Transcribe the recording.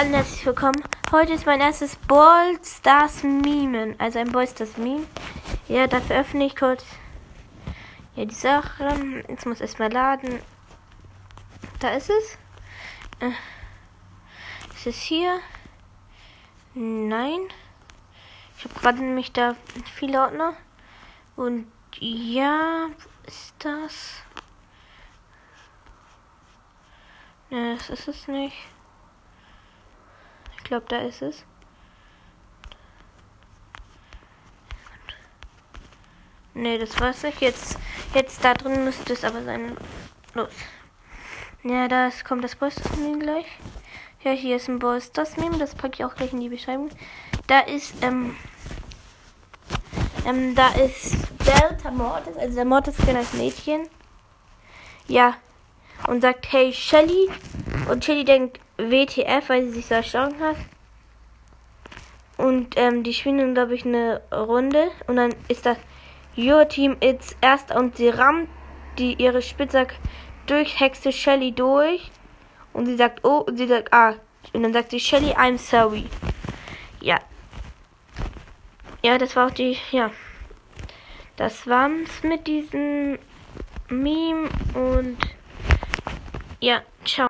Hallo herzlich willkommen. Heute ist mein erstes Ball Stars Meme, also ein Ball Stars Meme. Ja, dafür öffne ich kurz ja, die Sache. Jetzt muss erstmal laden. Da ist es. Äh, ist es hier? Nein. Ich habe gerade nämlich da viele Ordner. Und ja, ist das? Ne, das ist es nicht. Ich glaube, da ist es. Ne, das war's nicht. Jetzt, jetzt da drin müsste es aber sein. Los. Ja, da kommt das Boss-Meme gleich. Ja, hier ist ein Boss. Das Meme, das packe ich auch gleich in die Beschreibung. Da ist, ähm, ähm, da ist Delta Mortis, also der Mortis kennt als Mädchen. Ja. Und sagt, hey Shelly. Und Shelly denkt WTF, weil sie sich so erschrocken hat. Und ähm, die spielen, glaube ich, eine Runde. Und dann ist das Your Team ist erst und sie rammt die ihre Spitzhack durch Hexe Shelly durch. Und sie sagt, oh, und sie sagt, ah. Und dann sagt sie, Shelly, I'm sorry. Ja. Ja, das war auch die, ja. Das war's mit diesem Meme und ja.